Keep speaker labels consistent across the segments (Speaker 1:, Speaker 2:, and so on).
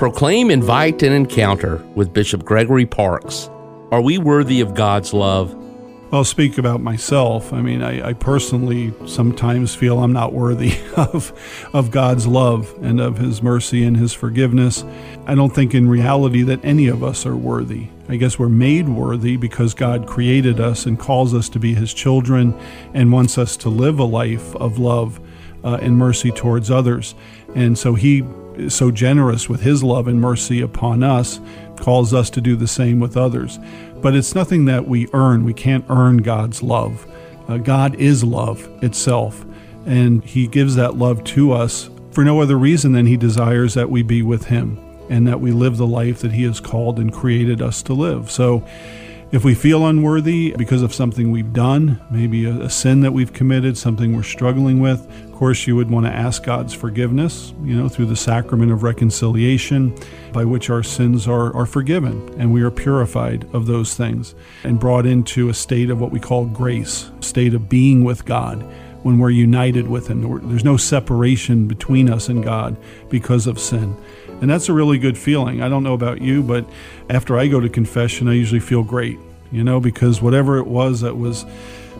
Speaker 1: Proclaim, invite, and encounter with Bishop Gregory Parks. Are we worthy of God's love?
Speaker 2: I'll speak about myself. I mean, I, I, personally sometimes feel I'm not worthy of, of God's love and of His mercy and His forgiveness. I don't think in reality that any of us are worthy. I guess we're made worthy because God created us and calls us to be His children and wants us to live a life of love uh, and mercy towards others. And so He so generous with His love and mercy upon us, calls us to do the same with others. But it's nothing that we earn. We can't earn God's love. Uh, God is love itself, and He gives that love to us for no other reason than He desires that we be with Him and that we live the life that He has called and created us to live. So, if we feel unworthy because of something we've done, maybe a, sin that we've committed, something we're struggling with, course, you would want to ask God's forgiveness, you know, through the sacrament of reconciliation, by which our sins are, are forgiven and we are purified of those things and brought into a state of what we call grace, state of being with God when we're united with Him. There's no separation between us and God because of sin. And that's a really good feeling. I don't know about you, but after I go to confession, I usually feel great, you know, because whatever it was that was,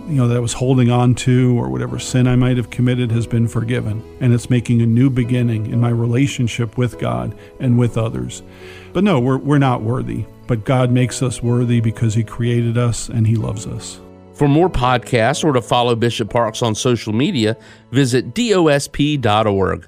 Speaker 2: you know, that I was holding on to or whatever sin I might have committed has been forgiven. And it's making a new beginning in my relationship with God and with others. But no, we're, we're not worthy. But God makes us worthy because He created us and He loves us.
Speaker 1: For more podcasts or to follow Bishop Parks on social media, visit dosp.org.